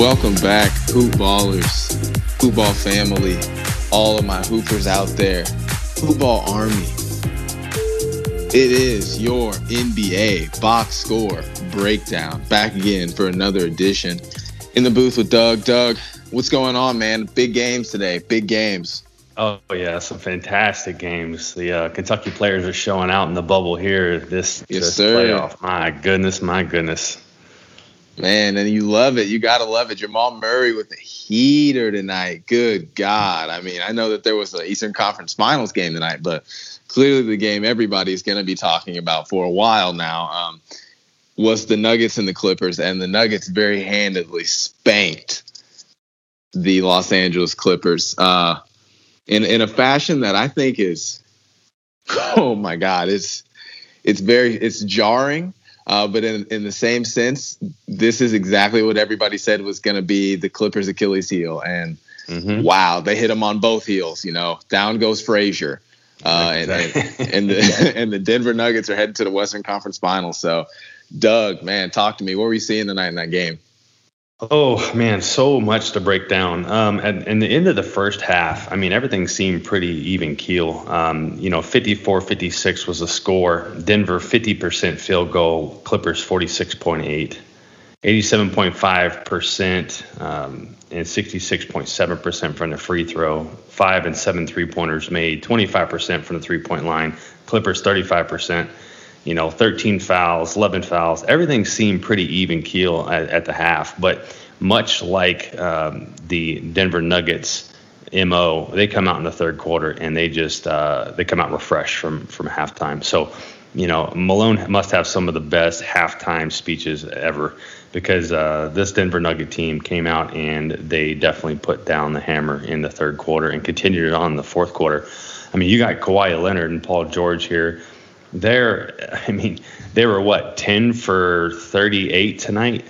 Welcome back, Hoop Ballers, Hoop Ball family, all of my hoopers out there, Hoop Ball Army. It is your NBA box score breakdown back again for another edition. In the booth with Doug. Doug, what's going on, man? Big games today, big games. Oh yeah, some fantastic games. The uh, Kentucky players are showing out in the bubble here. This, yes, this sir. playoff, my goodness, my goodness. Man, and you love it. You gotta love it. Jamal Murray with the heater tonight. Good God. I mean, I know that there was an Eastern Conference Finals game tonight, but clearly the game everybody's gonna be talking about for a while now um, was the Nuggets and the Clippers, and the Nuggets very handedly spanked the Los Angeles Clippers uh, in in a fashion that I think is, oh my God, it's it's very it's jarring uh, but in, in the same sense, this is exactly what everybody said was going to be the Clippers' Achilles heel. And mm-hmm. wow, they hit him on both heels. You know, down goes Frazier. Uh, and, and, and, the and the Denver Nuggets are headed to the Western Conference Finals. So, Doug, man, talk to me. What were you seeing tonight in that game? Oh man, so much to break down. Um, at, in the end of the first half, I mean, everything seemed pretty even keel. Um, you know, 54-56 was the score. Denver 50% field goal. Clippers 46.8, 87.5 um, and 66.7% from the free throw. Five and seven three pointers made. 25% from the three point line. Clippers 35% you know, 13 fouls, 11 fouls. Everything seemed pretty even keel at, at the half. But much like um, the Denver Nuggets mo, they come out in the third quarter and they just uh, they come out refreshed from from halftime. So you know, Malone must have some of the best halftime speeches ever because uh, this Denver Nugget team came out and they definitely put down the hammer in the third quarter and continued it on in the fourth quarter. I mean, you got Kawhi Leonard and Paul George here. They're, I mean, they were what, 10 for 38 tonight?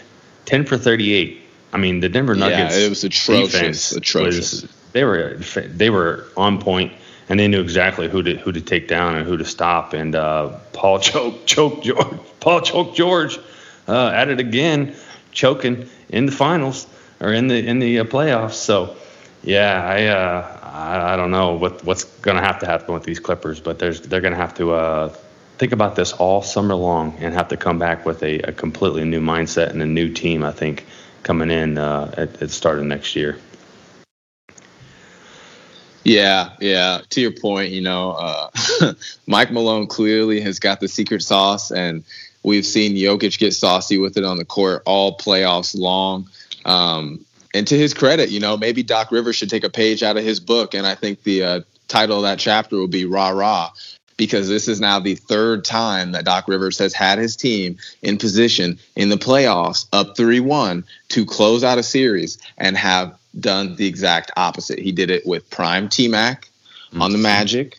10 for 38. I mean, the Denver Nuggets. Yeah, it was atrocious. Atrocious. Was, they were they were on point and they knew exactly who to who to take down and who to stop. And uh, Paul choke choke George. Paul choke George uh, at it again, choking in the finals or in the in the uh, playoffs. So yeah, I, uh, I I don't know what what's gonna have to happen with these Clippers, but there's they're gonna have to uh, think about this all summer long and have to come back with a, a completely new mindset and a new team. I think coming in uh, at, at the start of next year. Yeah, yeah. To your point, you know, uh, Mike Malone clearly has got the secret sauce, and we've seen Jokic get saucy with it on the court all playoffs long. Um, and to his credit, you know, maybe Doc Rivers should take a page out of his book, and I think the uh, title of that chapter will be "Rah Rah." Because this is now the third time that Doc Rivers has had his team in position in the playoffs up 3 1 to close out a series and have done the exact opposite. He did it with Prime T Mac mm-hmm. on the Magic.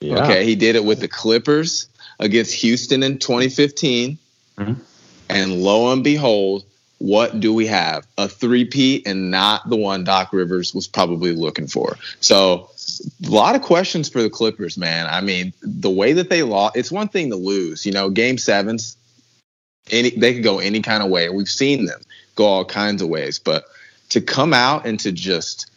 Yeah. Okay, he did it with the Clippers against Houston in 2015. Mm-hmm. And lo and behold, what do we have? A three-peat and not the one Doc Rivers was probably looking for. So a lot of questions for the Clippers, man. I mean, the way that they lost, it's one thing to lose. You know, game sevens, any they could go any kind of way. We've seen them go all kinds of ways, but to come out and to just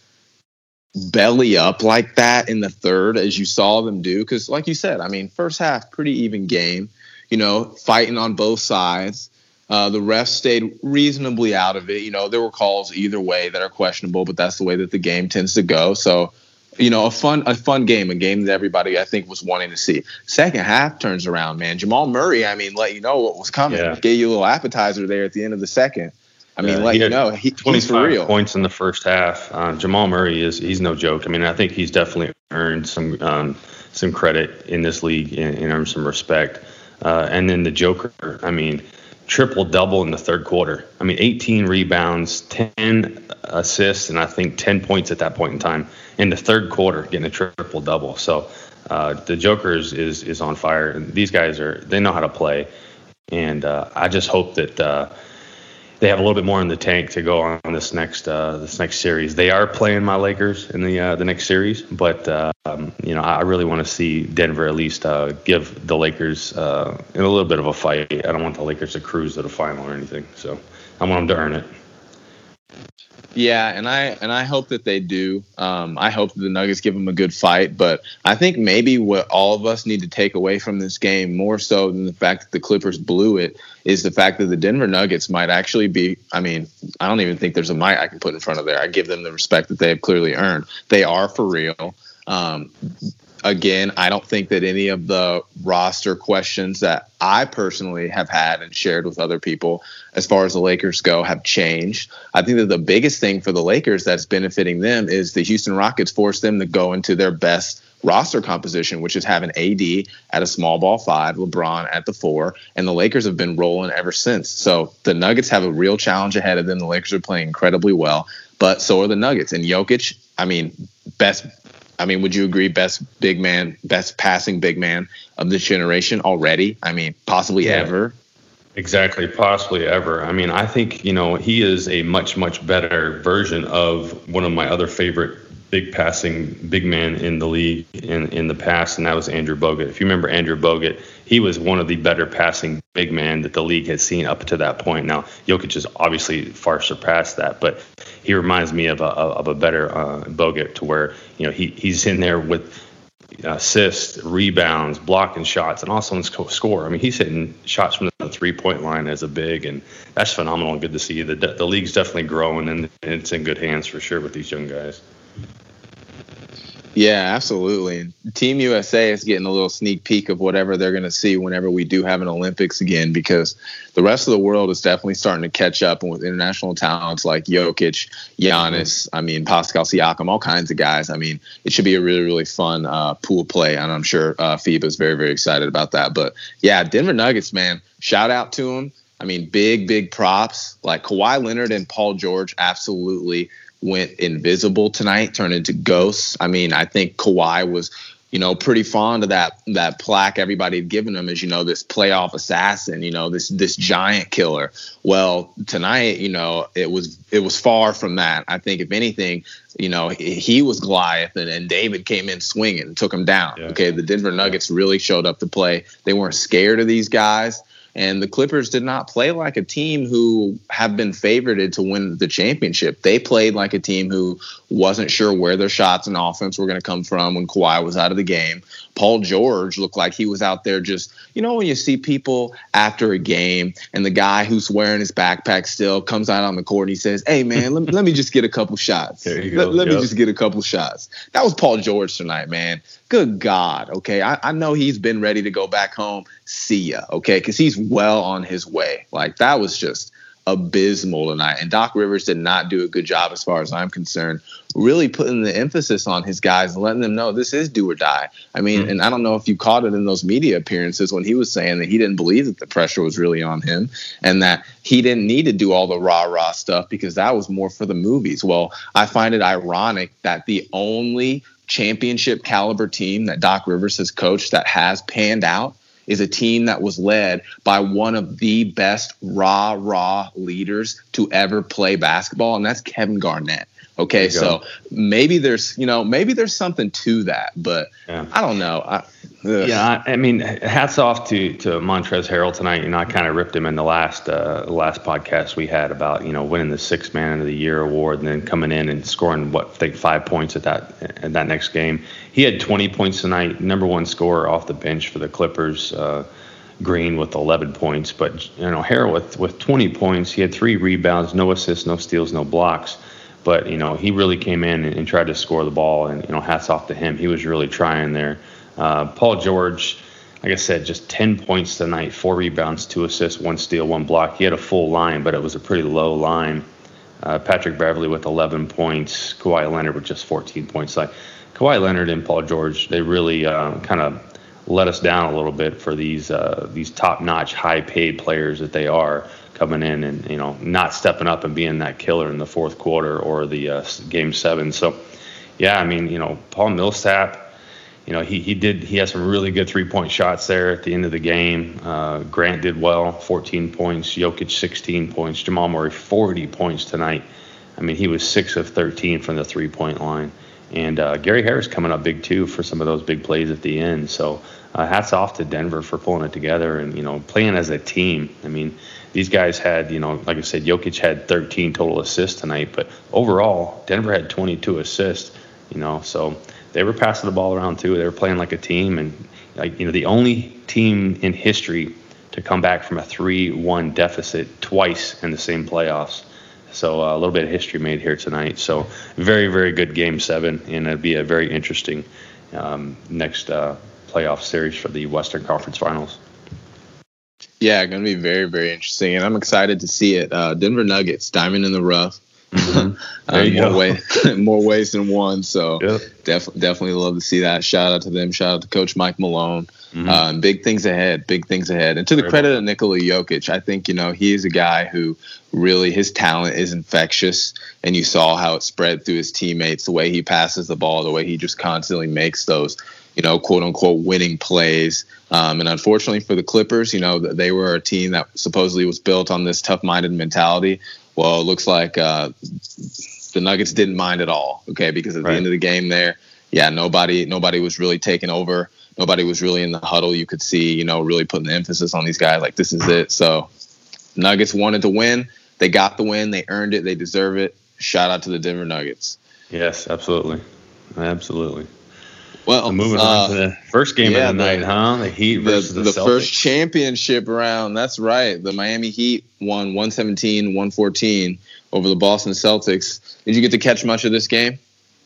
belly up like that in the third, as you saw them do, because like you said, I mean, first half pretty even game, you know, fighting on both sides. Uh, the refs stayed reasonably out of it. You know, there were calls either way that are questionable, but that's the way that the game tends to go. So, you know, a fun a fun game, a game that everybody I think was wanting to see. Second half turns around, man. Jamal Murray, I mean, let you know what was coming. Yeah. Gave you a little appetizer there at the end of the second. I mean, let you know, he, 25 points in the first half. Uh, Jamal Murray is he's no joke. I mean, I think he's definitely earned some um, some credit in this league and, and earned some respect. Uh, and then the Joker, I mean, triple double in the third quarter. I mean, 18 rebounds, 10 assists, and I think 10 points at that point in time in the third quarter, getting a triple double. So uh, the Joker is, is, is on fire. and These guys are they know how to play, and uh, I just hope that uh, they have a little bit more in the tank to go on this next uh, this next series. They are playing my Lakers in the uh, the next series, but um, you know I really want to see Denver at least uh, give the Lakers a little bit of a fight. I don't want the Lakers to cruise to the final or anything, so I want them to earn it. Yeah, and I and I hope that they do. Um, I hope the Nuggets give them a good fight, but I think maybe what all of us need to take away from this game more so than the fact that the Clippers blew it is the fact that the Denver Nuggets might actually be. I mean, I don't even think there's a might I can put in front of there. I give them the respect that they have clearly earned. They are for real. Um, again, I don't think that any of the roster questions that I personally have had and shared with other people as far as the Lakers go have changed. I think that the biggest thing for the Lakers that's benefiting them is the Houston Rockets forced them to go into their best roster composition, which is having AD at a small ball five, LeBron at the four, and the Lakers have been rolling ever since. So the Nuggets have a real challenge ahead of them. The Lakers are playing incredibly well, but so are the Nuggets. And Jokic, I mean, best I mean, would you agree best big man, best passing big man of this generation already? I mean, possibly yeah. ever. Exactly, possibly ever. I mean, I think, you know, he is a much, much better version of one of my other favorite big passing big man in the league in, in the past, and that was Andrew Bogut. If you remember Andrew Bogut, he was one of the better passing big men that the league has seen up to that point. Now, Jokic has obviously far surpassed that, but he reminds me of a, of a better uh, Bogut to where, you know, he, he's in there with assists, rebounds, blocking shots, and also score. I mean, he's hitting shots from the three point line as a big, and that's phenomenal and good to see. The, the league's definitely growing, and it's in good hands for sure with these young guys. Yeah, absolutely. Team USA is getting a little sneak peek of whatever they're going to see whenever we do have an Olympics again, because the rest of the world is definitely starting to catch up with international talents like Jokic, Giannis, I mean, Pascal Siakam, all kinds of guys. I mean, it should be a really, really fun uh, pool play, and I'm sure uh, FIBA is very, very excited about that. But yeah, Denver Nuggets, man, shout out to them. I mean, big, big props. Like Kawhi Leonard and Paul George absolutely went invisible tonight, turned into ghosts. I mean, I think Kawhi was, you know, pretty fond of that that plaque everybody had given him as, you know, this playoff assassin, you know, this this giant killer. Well, tonight, you know, it was it was far from that. I think if anything, you know, he was Goliath and, and David came in swinging and took him down. Yeah. Okay, the Denver Nuggets really showed up to play. They weren't scared of these guys. And the Clippers did not play like a team who have been favored to win the championship. They played like a team who wasn't sure where their shots and offense were going to come from when Kawhi was out of the game. Paul George looked like he was out there just, you know, when you see people after a game and the guy who's wearing his backpack still comes out on the court and he says, Hey, man, let, let me just get a couple shots. Let, let yep. me just get a couple shots. That was Paul George tonight, man. Good God. Okay. I, I know he's been ready to go back home. See ya. Okay. Because he's well on his way. Like, that was just abysmal tonight. And Doc Rivers did not do a good job, as far as I'm concerned, really putting the emphasis on his guys and letting them know this is do or die. I mean, mm-hmm. and I don't know if you caught it in those media appearances when he was saying that he didn't believe that the pressure was really on him and that he didn't need to do all the rah rah stuff because that was more for the movies. Well, I find it ironic that the only championship caliber team that Doc Rivers has coached that has panned out is a team that was led by one of the best rah rah leaders to ever play basketball, and that's Kevin Garnett. Okay, so maybe there's you know maybe there's something to that, but yeah. I don't know. I, yeah, I, I, mean, hats off to to Montrezl Harrell tonight. You know, I kind of ripped him in the last uh, last podcast we had about you know winning the Six Man of the Year award and then coming in and scoring what I think five points at that at that next game. He had 20 points tonight, number one scorer off the bench for the Clippers. Uh, Green with 11 points, but you know Harrell with with 20 points. He had three rebounds, no assists, no steals, no blocks. But you know, he really came in and, and, tried to score the ball, and you know, hats off to him. He was really trying there. Uh, Paul George, like I said, just 10 points tonight, four rebounds, two assists, one steal, one block. He had a full line, but it was a pretty low line. Uh, Patrick Beverley with 11 points, Kawhi Leonard with just 14 points. Like Kawhi Leonard and Paul George, they really uh, kind of let us down a little bit for these uh, these top-notch, high-paid players that they are coming in and you know not stepping up and being that killer in the fourth quarter or the uh, game seven. So yeah, I mean you know Paul Millsap, you know he he did he had some really good three point shots there at the end of the game. Uh, Grant did well, 14 points. Jokic 16 points. Jamal Murray 40 points tonight. I mean he was six of 13 from the three point line. And uh, Gary Harris coming up big too for some of those big plays at the end. So uh, hats off to Denver for pulling it together and you know playing as a team. I mean, these guys had, you know, like I said, Jokic had 13 total assists tonight, but overall, Denver had 22 assists, you know, so they were passing the ball around too. They were playing like a team, and like you know, the only team in history to come back from a 3-1 deficit twice in the same playoffs. So uh, a little bit of history made here tonight. So very, very good game seven, and it'll be a very interesting um, next uh, playoff series for the Western Conference Finals. Yeah, going to be very, very interesting, and I'm excited to see it. Uh, Denver Nuggets, diamond in the rough. Mm-hmm. uh, more, way, more ways than one. So yep. def- definitely love to see that. Shout out to them. Shout out to Coach Mike Malone. Mm-hmm. Um, big things ahead. Big things ahead. And to the credit of Nikola Jokic, I think you know he is a guy who really his talent is infectious, and you saw how it spread through his teammates. The way he passes the ball, the way he just constantly makes those you know, quote unquote winning plays. Um, and unfortunately for the Clippers, you know, they were a team that supposedly was built on this tough minded mentality. Well, it looks like uh, the Nuggets didn't mind at all. Okay, because at right. the end of the game, there, yeah, nobody nobody was really taking over. Nobody was really in the huddle. You could see, you know, really putting the emphasis on these guys. Like this is it. So, Nuggets wanted to win. They got the win. They earned it. They deserve it. Shout out to the Denver Nuggets. Yes, absolutely, absolutely. Well, so moving uh, on to the first game yeah, of the, the, night, huh? The Heat versus the, the, the first championship round. That's right. The Miami Heat won 117, 114 over the Boston Celtics. Did you get to catch much of this game?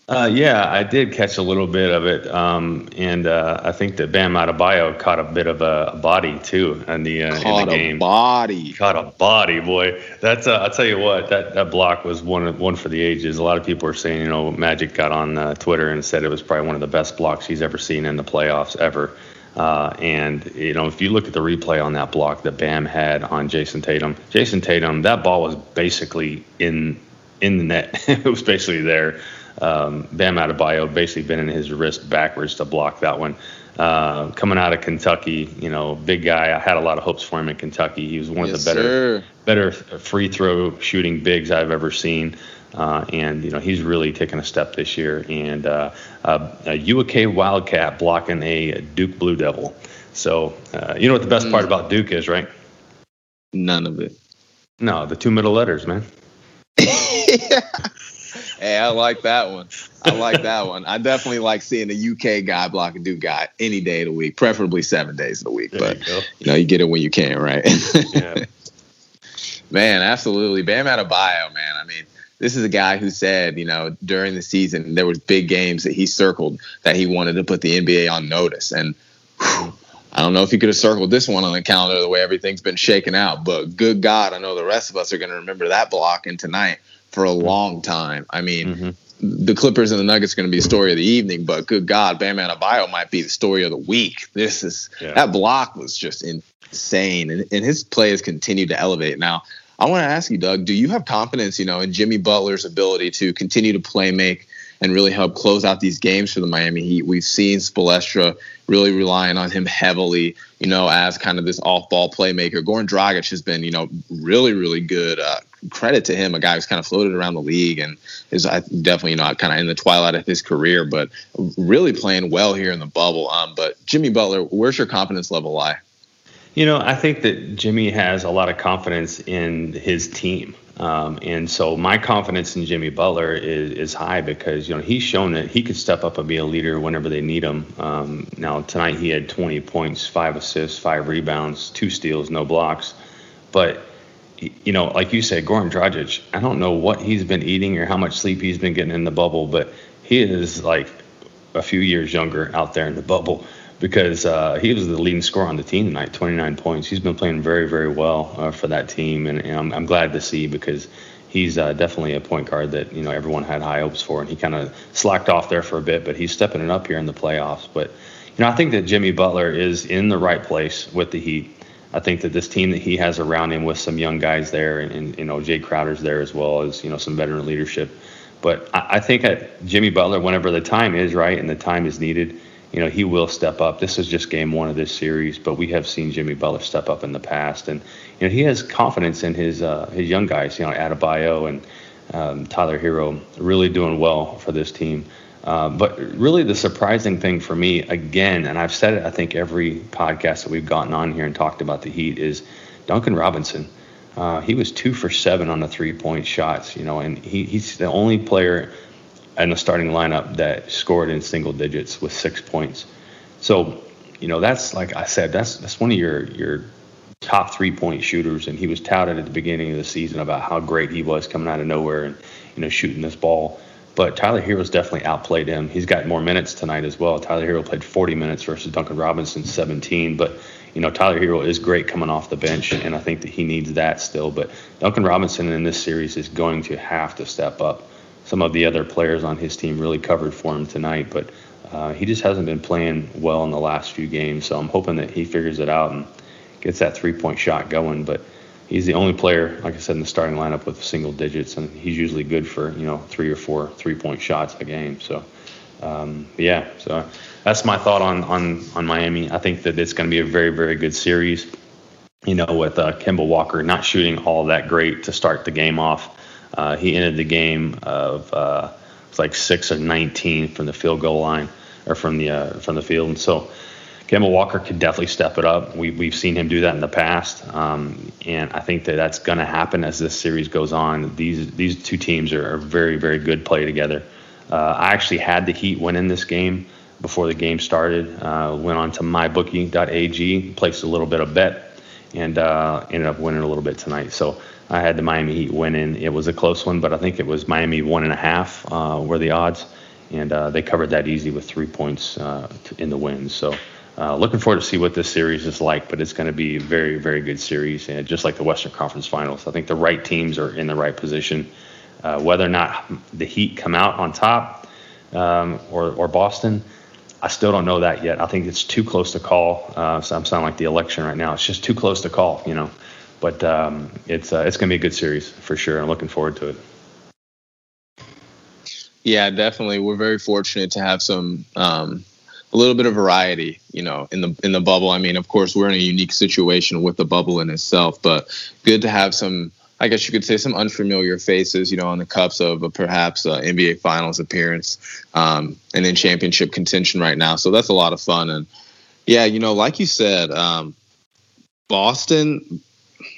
Uh, yeah, I did catch a little bit of it, um, and uh, I think that Bam Adebayo caught a bit of a, body too in the, uh, caught in the game. a body. Caught a body, boy. That's uh, I'll tell you what that, that block was one one for the ages. A lot of people are saying, you know, Magic got on uh, Twitter and said it was probably one of the best blocks he's ever seen in the playoffs ever. Uh, and you know, if you look at the replay on that block that Bam had on Jayson Tatum, Jayson Tatum, that ball was basically in in the net. it was basically there. Um, Bam Adebayo basically bending his wrist backwards to block that one. Uh, coming out of Kentucky, you know, big guy. I had a lot of hopes for him in Kentucky. He was one Yes, of the better sir. better free throw shooting bigs I've ever seen. Uh, and you know he's really taken a step this year. And uh, uh, a UAK Wildcat blocking a Duke Blue Devil. So uh, you know what the best part Mm. about Duke is, right? None of it. No, the two middle letters, man. Hey, I like that one. I like that one. I definitely like seeing a UK guy block a Duke guy any day of the week, preferably seven days of the week. There but you you know, you get it when you can, right? Yeah. man, absolutely. Bam Adebayo, man. I mean, this is a guy who said, you know, during the season there was big games that he circled that he wanted to put the NBA on notice, and whew, I don't know if he could have circled this one on the calendar the way everything's been shaken out, but good God, I know the rest of us are going to remember that block and tonight for a long time. I mean, Mhm. the Clippers and the Nuggets are going to be the story of the evening, but good God, Bam Adebayo might be the story of the week. This is Yeah. that block was just insane, and, and his play has continued to elevate. Now, I want to ask you, Doug, do you have confidence, you know, in Jimmy Butler's ability to continue to play make and really help close out these games for the Miami Heat? We've seen Spoelstra really relying on him heavily, you know, as kind of this off-ball playmaker. Goran Dragic has been, you know, really, really good. Uh, credit to him, a guy who's kind of floated around the league and is definitely, you know, kind of in the twilight of his career, but really playing well here in the bubble. Um, but Jimmy Butler, where's your confidence level lie? You know, I think that Jimmy has a lot of confidence in his team. Um, and so my confidence in Jimmy Butler is, is high because, you know, he's shown that he could step up and be a leader whenever they need him. Um, now, tonight he had 20 points, five assists, five rebounds, two steals, no blocks. But, you know, like you said, Goran Dragic, I don't know what he's been eating or how much sleep he's been getting in the bubble, but he is like a few years younger out there in the bubble because uh, he was the leading scorer on the team tonight, 29 points. He's been playing very, very well uh, for that team, and, and I'm, I'm glad to see because he's uh, definitely a point guard that you know everyone had high hopes for, and he kind of slacked off there for a bit, but he's stepping it up here in the playoffs. But you know, I think that Jimmy Butler is in the right place with the Heat. I think that this team that he has around him with some young guys there, and, and you know Jae Crowder's there as well as you know some veteran leadership. But I, I think that Jimmy Butler, whenever the time is right and the time is needed, you know, he will step up. This is just game one of this series, but we have seen Jimmy Butler step up in the past, and you know he has confidence in his uh, his young guys. You know, Adebayo and um, Tyler Herro really doing well for this team. Uh, but really, the surprising thing for me, again, and I've said it, I think every podcast that we've gotten on here and talked about the Heat is Duncan Robinson. Uh, he was two for seven on the three-point shots, you know, and he, he's the only player in the starting lineup that scored in single digits with six points. So, you know, that's like I said, that's that's one of your your top three point shooters, and he was touted at the beginning of the season about how great he was coming out of nowhere and you know shooting this ball. But Tyler Herro's definitely outplayed him. He's got more minutes tonight as well. Tyler Herro played 40 minutes versus Duncan Robinson 17. But you know Tyler Herro is great coming off the bench, and I think that he needs that still. But Duncan Robinson in this series is going to have to step up. Some of the other players on his team really covered for him tonight, but uh, he just hasn't been playing well in the last few games. So I'm hoping that he figures it out and gets that three-point shot going. But he's the only player, like I said, in the starting lineup with single digits, and he's usually good for you know three or four three-point shots a game. So um, yeah, so that's my thought on on on Miami. I think that it's going to be a very very good series. You know, with uh, Kemba Walker not shooting all that great to start the game off, uh, he ended the game of uh, like six of 19 from the field goal line or from the uh, from the field, and so. Kemba Walker could definitely step it up. We, we've seen him do that in the past, um, and I think that that's going to happen as this series goes on. These these two teams are, are very very good play together. Uh, I actually had the Heat win in this game before the game started. Uh, went on to mybookie.ag, placed a little bit of bet, and uh, ended up winning a little bit tonight. So I had the Miami Heat winning. It was a close one, but I think it was Miami one and a half uh, were the odds. and uh, they covered that easy with three points uh, in the win. So. Uh, looking forward to see what this series is like, but it's going to be a very, very good series, and just like the Western Conference Finals. I think the right teams are in the right position. Uh, whether or not the Heat come out on top um, or, or Boston, I still don't know that yet. I think it's too close to call. Uh, so I'm sounding like the election right now. It's just too close to call, you know. But um, it's uh, it's going to be a good series for sure. I'm looking forward to it. Yeah, definitely. We're very fortunate to have some um, a little bit of variety, you know, in the in the bubble. I mean, of course, we're in a unique situation with the bubble in itself, but good to have some. I guess you could say some unfamiliar faces, you know, on the cups of a perhaps NBA Finals appearance, um, and in championship contention right now. So that's a lot of fun. And yeah, you know, like you said, um, Boston,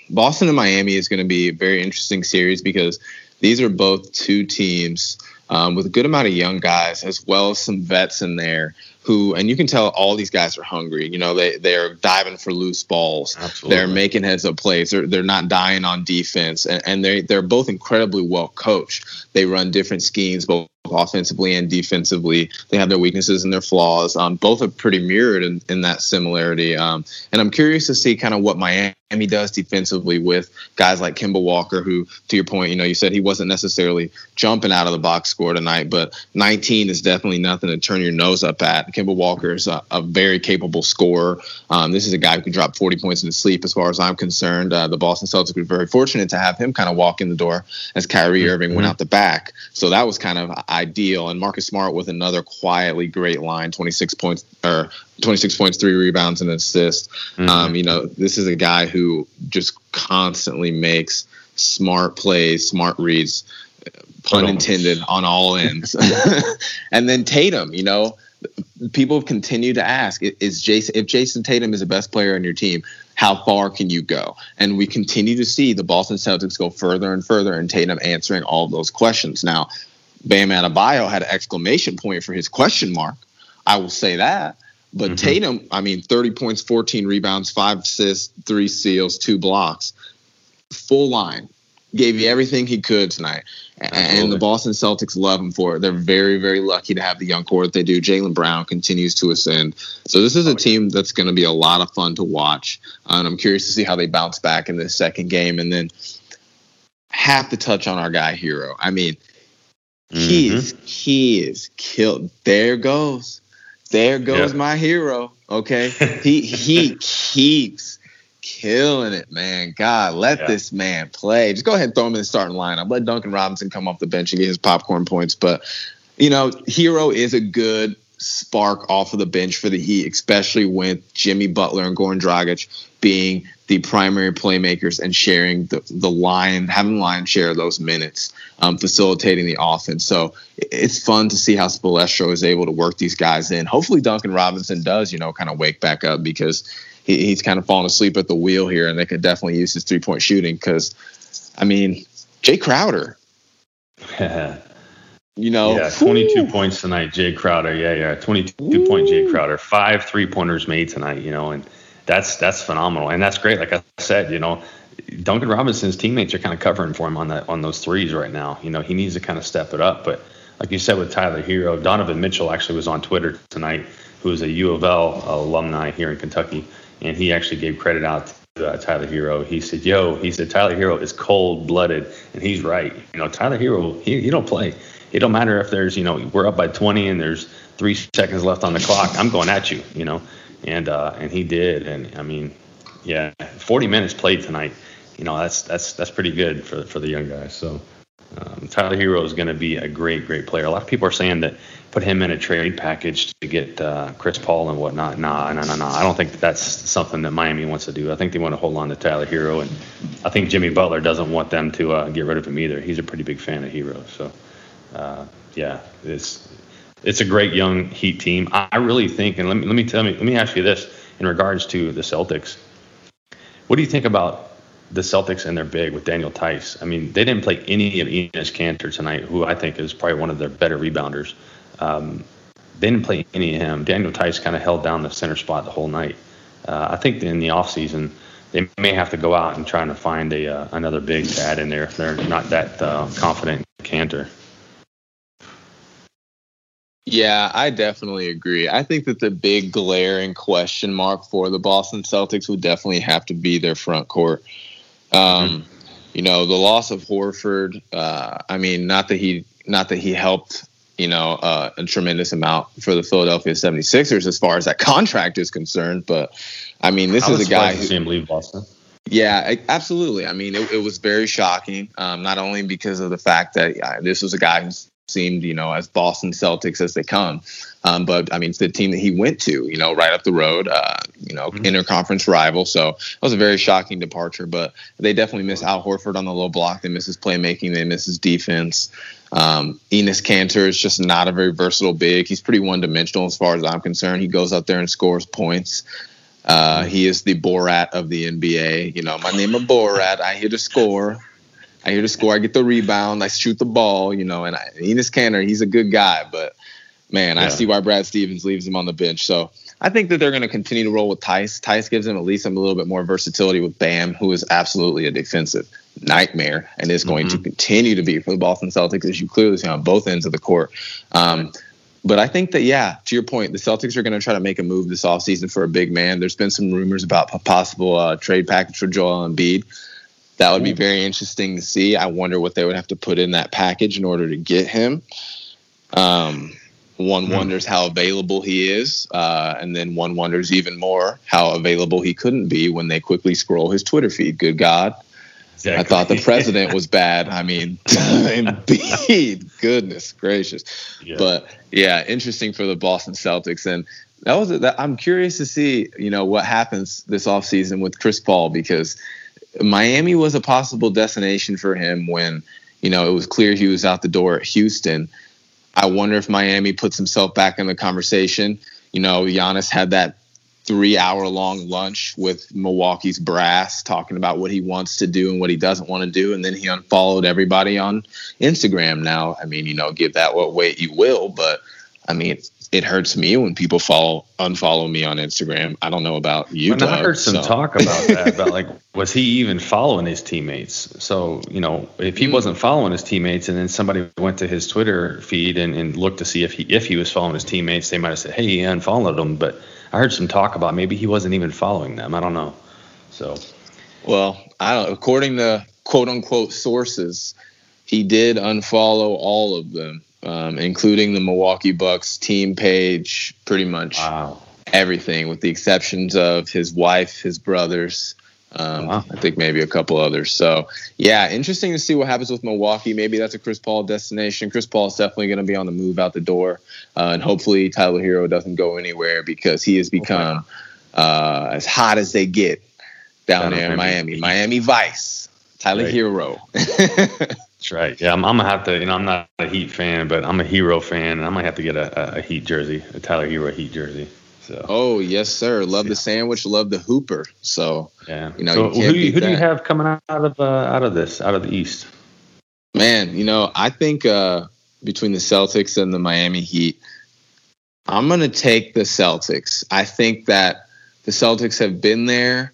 Boston and Miami is going to be a very interesting series because these are both two teams um, with a good amount of young guys as well as some vets in there who and you can tell all these guys are hungry. You know, they they're diving for loose balls. Absolutely. They're making heads up plays. They're they're not dying on defense, and, and they they're both incredibly well coached. They run different schemes both offensively and defensively. They have their weaknesses and their flaws. Um, both are pretty mirrored in, in that similarity. Um, and I'm curious to see kind of what Miami does defensively with guys like Kemba Walker, who, to your point, you know, you said he wasn't necessarily jumping out of the box score tonight, but 19 is definitely nothing to turn your nose up at. Kemba Walker is a, a very capable scorer. Um, this is a guy who can drop 40 points in his sleep, as far as I'm concerned. Uh, the Boston Celtics were very fortunate to have him kind of walk in the door as Kyrie mm-hmm. Irving went out the back. So that was kind of ideal. And Marcus Smart with another quietly great line, 26 points or 26 points, three rebounds, and an assist. Mm-hmm. Um, you know, this is a guy who just constantly makes smart plays, smart reads, pun intended, on all ends. and then Tatum, you know, people continue to ask is Jayson if Jayson Tatum is the best player on your team, how far can you go? And we continue to see the Boston Celtics go further and further, and Tatum answering all of those questions. Now, Bam Adebayo had an exclamation point for his question mark. I will say that. But mm-hmm. Tatum, I mean, 30 points, 14 rebounds, five assists, three steals, two blocks, full line. Gave you everything he could tonight. Absolutely. And the Boston Celtics love him for it. They're very, very lucky to have the young core that they do. Jaylen Brown continues to ascend. So this is a team that's going to be a lot of fun to watch. And I'm curious to see how they bounce back in this second game. And then have to touch on our guy Herro. I mean, mm-hmm. he is he is killed. There goes. There goes my hero. Okay. he he keeps killing it, man. God, let yeah. this man play. Just go ahead and throw him in the starting lineup. Let Duncan Robinson come off the bench and get his popcorn points. But, you know, Herro is a good spark off of the bench for the Heat, especially with Jimmy Butler and Goran Dragic being the primary playmakers and sharing the, the line, having the line share those minutes, um, facilitating the offense. So it's fun to see how Spoelstra is able to work these guys in. Hopefully Duncan Robinson does, you know, kind of wake back up because he, he's kind of fallen asleep at the wheel here, and they could definitely use his three point shooting because, I mean, Jae Crowder. you know, yeah, 22 whew. points tonight, Jae Crowder. Yeah, yeah, 22 Ooh. point Jae Crowder. Five three pointers made tonight. You know, and that's that's phenomenal, and that's great. Like I said, you know, Duncan Robinson's teammates are kind of covering for him on that on those threes right now. You know, he needs to kind of step it up, but like you said with Tyler Herro, Donovan Mitchell actually was on Twitter tonight, who is a U of L alumni here in Kentucky and he actually gave credit out to uh, Tyler Herro. He said, "Yo," he said, "Tyler Herro is cold blooded," and he's right. You know, Tyler Herro, he, he don't play. It don't matter if there's, you know, we're up by 20 and there's three seconds left on the clock. I'm going at you, you know, and uh, and he did, and I mean, yeah, 40 minutes played tonight. You know, that's that's that's pretty good for for the young guys. So. Um, Tyler Herro is going to be a great, great player. A lot of people are saying that put him in a trade package to get uh, Chris Paul and whatnot. Nah, no, no, no. I don't think that that's something that Miami wants to do. I think they want to hold on to Tyler Herro, and I think Jimmy Butler doesn't want them to uh, get rid of him either. He's a pretty big fan of Herro, So, uh, yeah, it's it's a great young Heat team. I really think, and let me let me tell me let me ask you this in regards to the Celtics. What do you think about the Celtics and their big with Daniel Theis? I mean, they didn't play any of Enes Kanter tonight, who I think is probably one of their better rebounders. Um, they didn't play any of him. Daniel Theis kind of held down the center spot the whole night. Uh, I think in the offseason, they may have to go out and try to find a uh, another big to add in there if they're not that uh, confident in Kanter. Yeah, I definitely agree. I think that the big glaring question mark for the Boston Celtics would definitely have to be their front court. Um, mm-hmm. You know, the loss of Horford. Uh, I mean, not that he not that he helped you know, uh, a tremendous amount for the Philadelphia 76ers as far as that contract is concerned. But I mean, this I is a guy who leave Boston. Yeah, absolutely. I mean, it, it was very shocking, um, not only because of the fact that uh, this was a guy who seemed, you know, as Boston Celtics as they come, um, but I mean, it's the team that he went to, you know, right up the road, uh, you know, mm-hmm. interconference rival. So it was a very shocking departure, but they definitely miss Al Horford on the low block. They miss his playmaking. They miss his defense. Um, Enes Kanter is just not a very versatile big. He's pretty one dimensional as far as I'm concerned. He goes out there and scores points. Uh, he is the Borat of the NBA. You know, my name is Borat. I here to score. I here to score. I get the rebound. I shoot the ball. You know, and I, Enes Kanter, he's a good guy, but man, yeah. I see why Brad Stevens leaves him on the bench. So I think that they're going to continue to roll with Theis. Theis gives them at least a little bit more versatility with Bam, who is absolutely a defensive nightmare and is going mm-hmm. to continue to be for the Boston Celtics, as you clearly see on both ends of the court. Um, but I think that, yeah, to your point, the Celtics are going to try to make a move this offseason for a big man. There's been some rumors about a possible uh, trade package for Joel Embiid. That would be very interesting to see. I wonder what they would have to put in that package in order to get him. Um, one mm wonders how available he is, uh, and then one wonders even more how available he couldn't be when they quickly scroll his Twitter feed. Good God. Exactly. I thought the president was bad. I mean, Embiid, goodness gracious. Yeah. But yeah, interesting for the Boston Celtics. And that was that. I'm curious to see, you know, what happens this offseason with Chris Paul because Miami was a possible destination for him when, you know, it was clear he was out the door at Houston. I wonder if Miami puts himself back in the conversation. You know, Giannis had that three hour long lunch with Milwaukee's brass talking about what he wants to do and what he doesn't want to do. And then he unfollowed everybody on Instagram. Now, I mean, you know, give that what weight you will, but I mean, it hurts me when people follow unfollow me on Instagram. I don't know about you. Doug, I heard some so. talk about that. about like, was he even following his teammates? So you know, if he mm. wasn't following his teammates, and then somebody went to his Twitter feed and, and looked to see if he if he was following his teammates, they might have said, "Hey, he unfollowed them." But I heard some talk about maybe he wasn't even following them. I don't know. So, well, I don't. According to quote unquote sources, he did unfollow all of them, um, including the Milwaukee Bucks team page, pretty much wow. everything, with the exceptions of his wife, his brothers. Um, wow. I think maybe a couple others. So, yeah, interesting to see what happens with Milwaukee. Maybe that's a Chris Paul destination. Chris Paul is definitely going to be on the move out the door. Uh, and hopefully Tyler Herro doesn't go anywhere because he has become uh, as hot as they get down, there in Miami. Miami, Miami Vice. Tyler right. Herro. That's right. Yeah, I'm, I'm, gonna have to. You know, I'm not a Heat fan, but I'm a Herro fan, and I might have to get a, a Heat jersey, a Tyler Herro Heat jersey. So. Oh yes, sir. Love yeah. the sandwich. Love the Hooper. So yeah, you know, so you who, who do you have coming out of uh, out of this out of the East? Man, you know, I think uh, between the Celtics and the Miami Heat, I'm gonna take the Celtics. I think that the Celtics have been there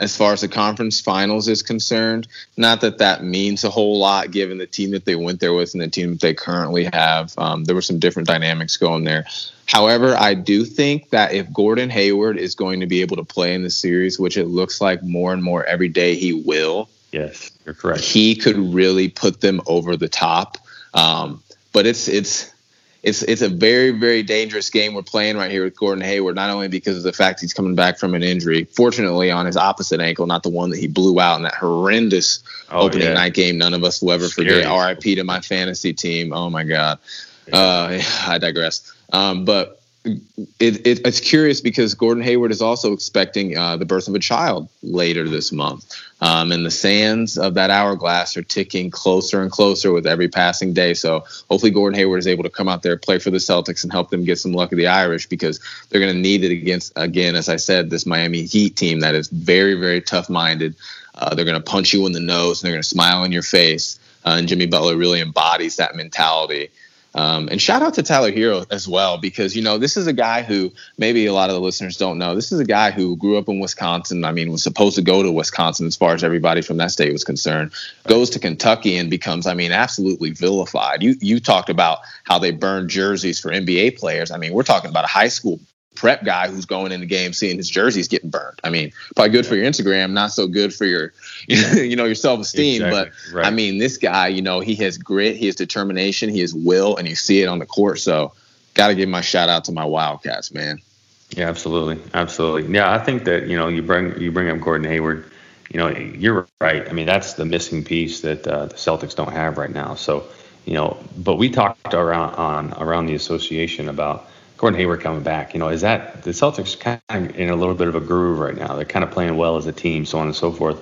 as far as the conference finals is concerned. Not that that means a whole lot given the team that they went there with and the team that they currently have. Um, there were some different dynamics going there. However, I do think that if Gordon Hayward is going to be able to play in the series, which it looks like more and more every day he will. Yes, you're correct. He could really put them over the top. Um, but it's it's it's it's a very very dangerous game we're playing right here with Gordon Hayward. Not only because of the fact he's coming back from an injury, fortunately on his opposite ankle, not the one that he blew out in that horrendous oh, opening yeah. night game. None of us will ever Scary. forget. R.I.P. to my fantasy team. Oh my God. Uh, I digress. Um, but it, it, it's curious because Gordon Hayward is also expecting uh, the birth of a child later this month. Um, and the sands of that hourglass are ticking closer and closer with every passing day. So hopefully Gordon Hayward is able to come out there, play for the Celtics, and help them get some luck of the Irish because they're going to need it against, again, as I said, this Miami Heat team that is very, very tough minded. Uh, they're going to punch you in the nose and they're going to smile in your face. Uh, and Jimmy Butler really embodies that mentality. Um, and shout out to Tyler Herro as well, because, you know, this is a guy who maybe a lot of the listeners don't know. This is a guy who grew up in Wisconsin. I mean, was supposed to go to Wisconsin as far as everybody from that state was concerned, goes to Kentucky and becomes, I mean, absolutely vilified. You, you talked about how they burned jerseys for NBA players. I mean, we're talking about a high school prep guy who's going in the game seeing his jerseys getting burned. I mean, probably good for your Instagram, not so good for your, you know, your self esteem. Exactly. But right. I mean, this guy, you know, he has grit, he has determination, he has will, and you see it on the court. So, got to give my shout out to my Wildcats, man. Yeah, absolutely, absolutely. Yeah, I think that you know you bring you bring up Gordon Hayward. You know, you're right. I mean, that's the missing piece that uh, the Celtics don't have right now. So, you know, but we talked around on around the association about Gordon Hayward coming back. You know, is that the Celtics kind of in a little bit of a groove right now? They're kind of playing well as a team, so on and so forth.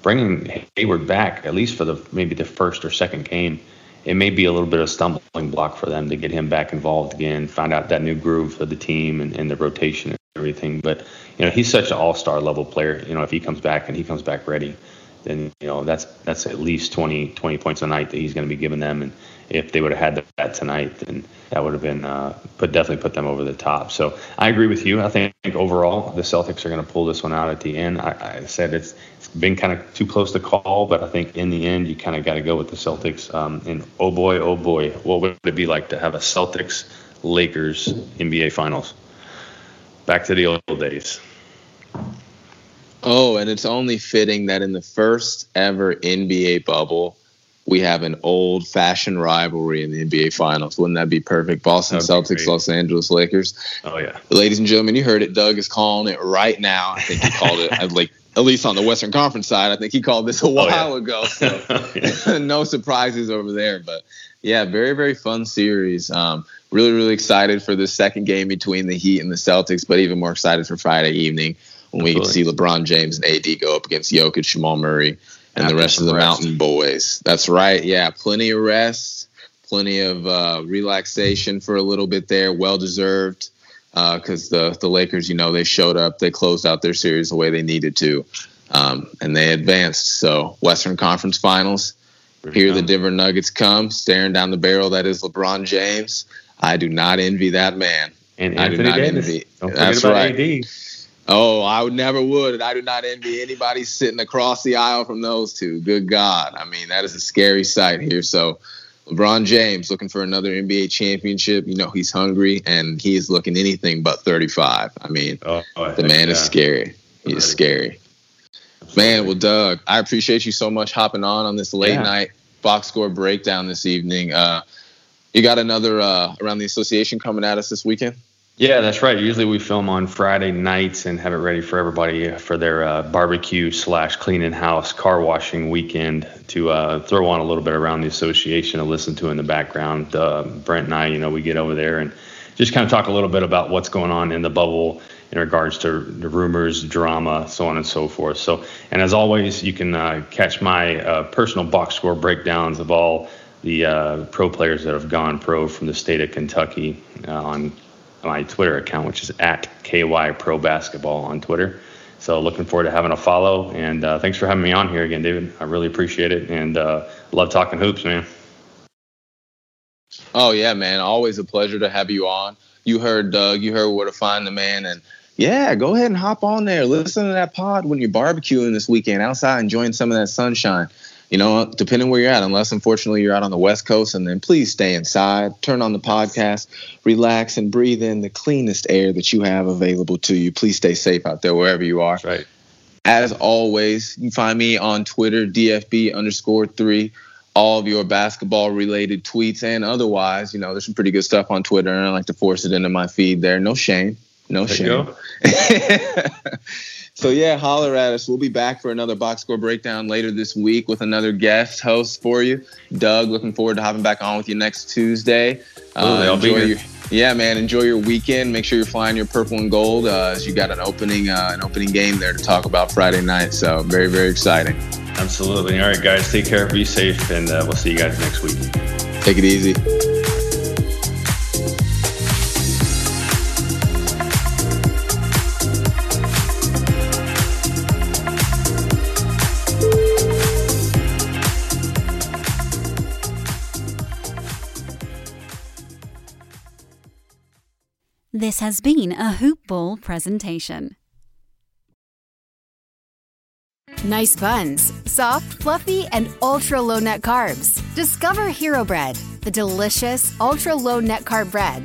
Bringing Hayward back, at least for the maybe the first or second game, it may be a little bit of a stumbling block for them to get him back involved again, find out that new groove of the team and, and the rotation and everything. But you know, he's such an all-star level player. You know, if he comes back and he comes back ready, then you know that's that's at least 20, 20 points a night that he's going to be giving them. And if they would have had that tonight, then that would have been uh, put definitely put them over the top. So I agree with you. I think overall the Celtics are going to pull this one out at the end. I, I said it's it's been kind of too close to call, but I think in the end you kind of got to go with the Celtics. Um, and oh boy, oh boy, what would it be like to have a Celtics Lakers NBA Finals? Back to the old days. Oh, and it's only fitting that in the first ever NBA bubble, we have an old fashioned rivalry in the NBA Finals. Wouldn't that be perfect? Boston Celtics, Los Angeles Lakers. Oh yeah. Ladies and gentlemen, you heard it. Doug is calling it right now. I think he called it like at least on the Western Conference side. I think he called this a while oh, yeah. ago. So no surprises over there. But yeah, very, very fun series. Um, really, really excited for the second game between the Heat and the Celtics, but even more excited for Friday evening when Absolutely. we can see LeBron James and AD go up against Jokic, Jamal Murray, and the rest of the rest. Mountain Boys. That's right. Yeah, plenty of rest, plenty of uh, relaxation for a little bit there. Well deserved because uh, the the Lakers, you know, they showed up, they closed out their series the way they needed to, um, and they advanced. So Western Conference Finals. Here the Denver Nuggets come, staring down the barrel that is LeBron James. I do not envy that man. And I do not Davis. envy. Don't That's right. AD. Oh, I would never would. And I do not envy anybody sitting across the aisle from those two. Good God. I mean, that is a scary sight here. So, LeBron James looking for another NBA championship. You know, he's hungry and he is looking anything but 35. I mean, oh, the man yeah. is scary. He is scary. Man, well, Doug, I appreciate you so much hopping on on this late yeah. night box score breakdown this evening. Uh, you got another uh, around the association coming at us this weekend? Yeah, that's right. Usually we film on Friday nights and have it ready for everybody for their uh, barbecue slash cleaning house car washing weekend to uh, throw on a little bit around the association and listen to in the background. Uh, Brent and I, you know, we get over there and just kind of talk a little bit about what's going on in the bubble in regards to the rumors, drama, so on and so forth. So, and as always, you can uh, catch my uh, personal box score breakdowns of all the uh, pro players that have gone pro from the state of Kentucky on my Twitter account, which is at KY Pro Basketball on Twitter. So looking forward to having a follow. And uh, thanks for having me on here again, David. I really appreciate it. And uh, love talking hoops, man. Oh, yeah, man. Always a pleasure to have you on. You heard Doug, you heard where to find the man. And yeah, go ahead and hop on there. Listen to that pod when you're barbecuing this weekend outside, enjoying some of that sunshine you know, depending where you're at, unless unfortunately you're out on the West Coast, and then please stay inside, turn on the podcast, relax, and breathe in the cleanest air that you have available to you. Please stay safe out there wherever you are. That's right. As always, you find me on Twitter, DFB underscore three. All of your basketball related tweets and otherwise, you know, there's some pretty good stuff on Twitter, and I like to force it into my feed there. No shame. No there shame. So yeah, holler at us. We'll be back for another box score breakdown later this week with another guest host for you, Doug. Looking forward to hopping back on with you next Tuesday. Uh, enjoy your, yeah, man. Enjoy your weekend. Make sure you're flying your purple and gold uh, as you got an opening uh, an opening game there to talk about Friday night. So very very exciting. Absolutely. All right, guys. Take care. Be safe, and uh, we'll see you guys next week. Take it easy. This has been a Hoop Ball presentation. Nice buns, soft, fluffy, and ultra low net carbs. Discover Hero Bread, the delicious ultra low net carb bread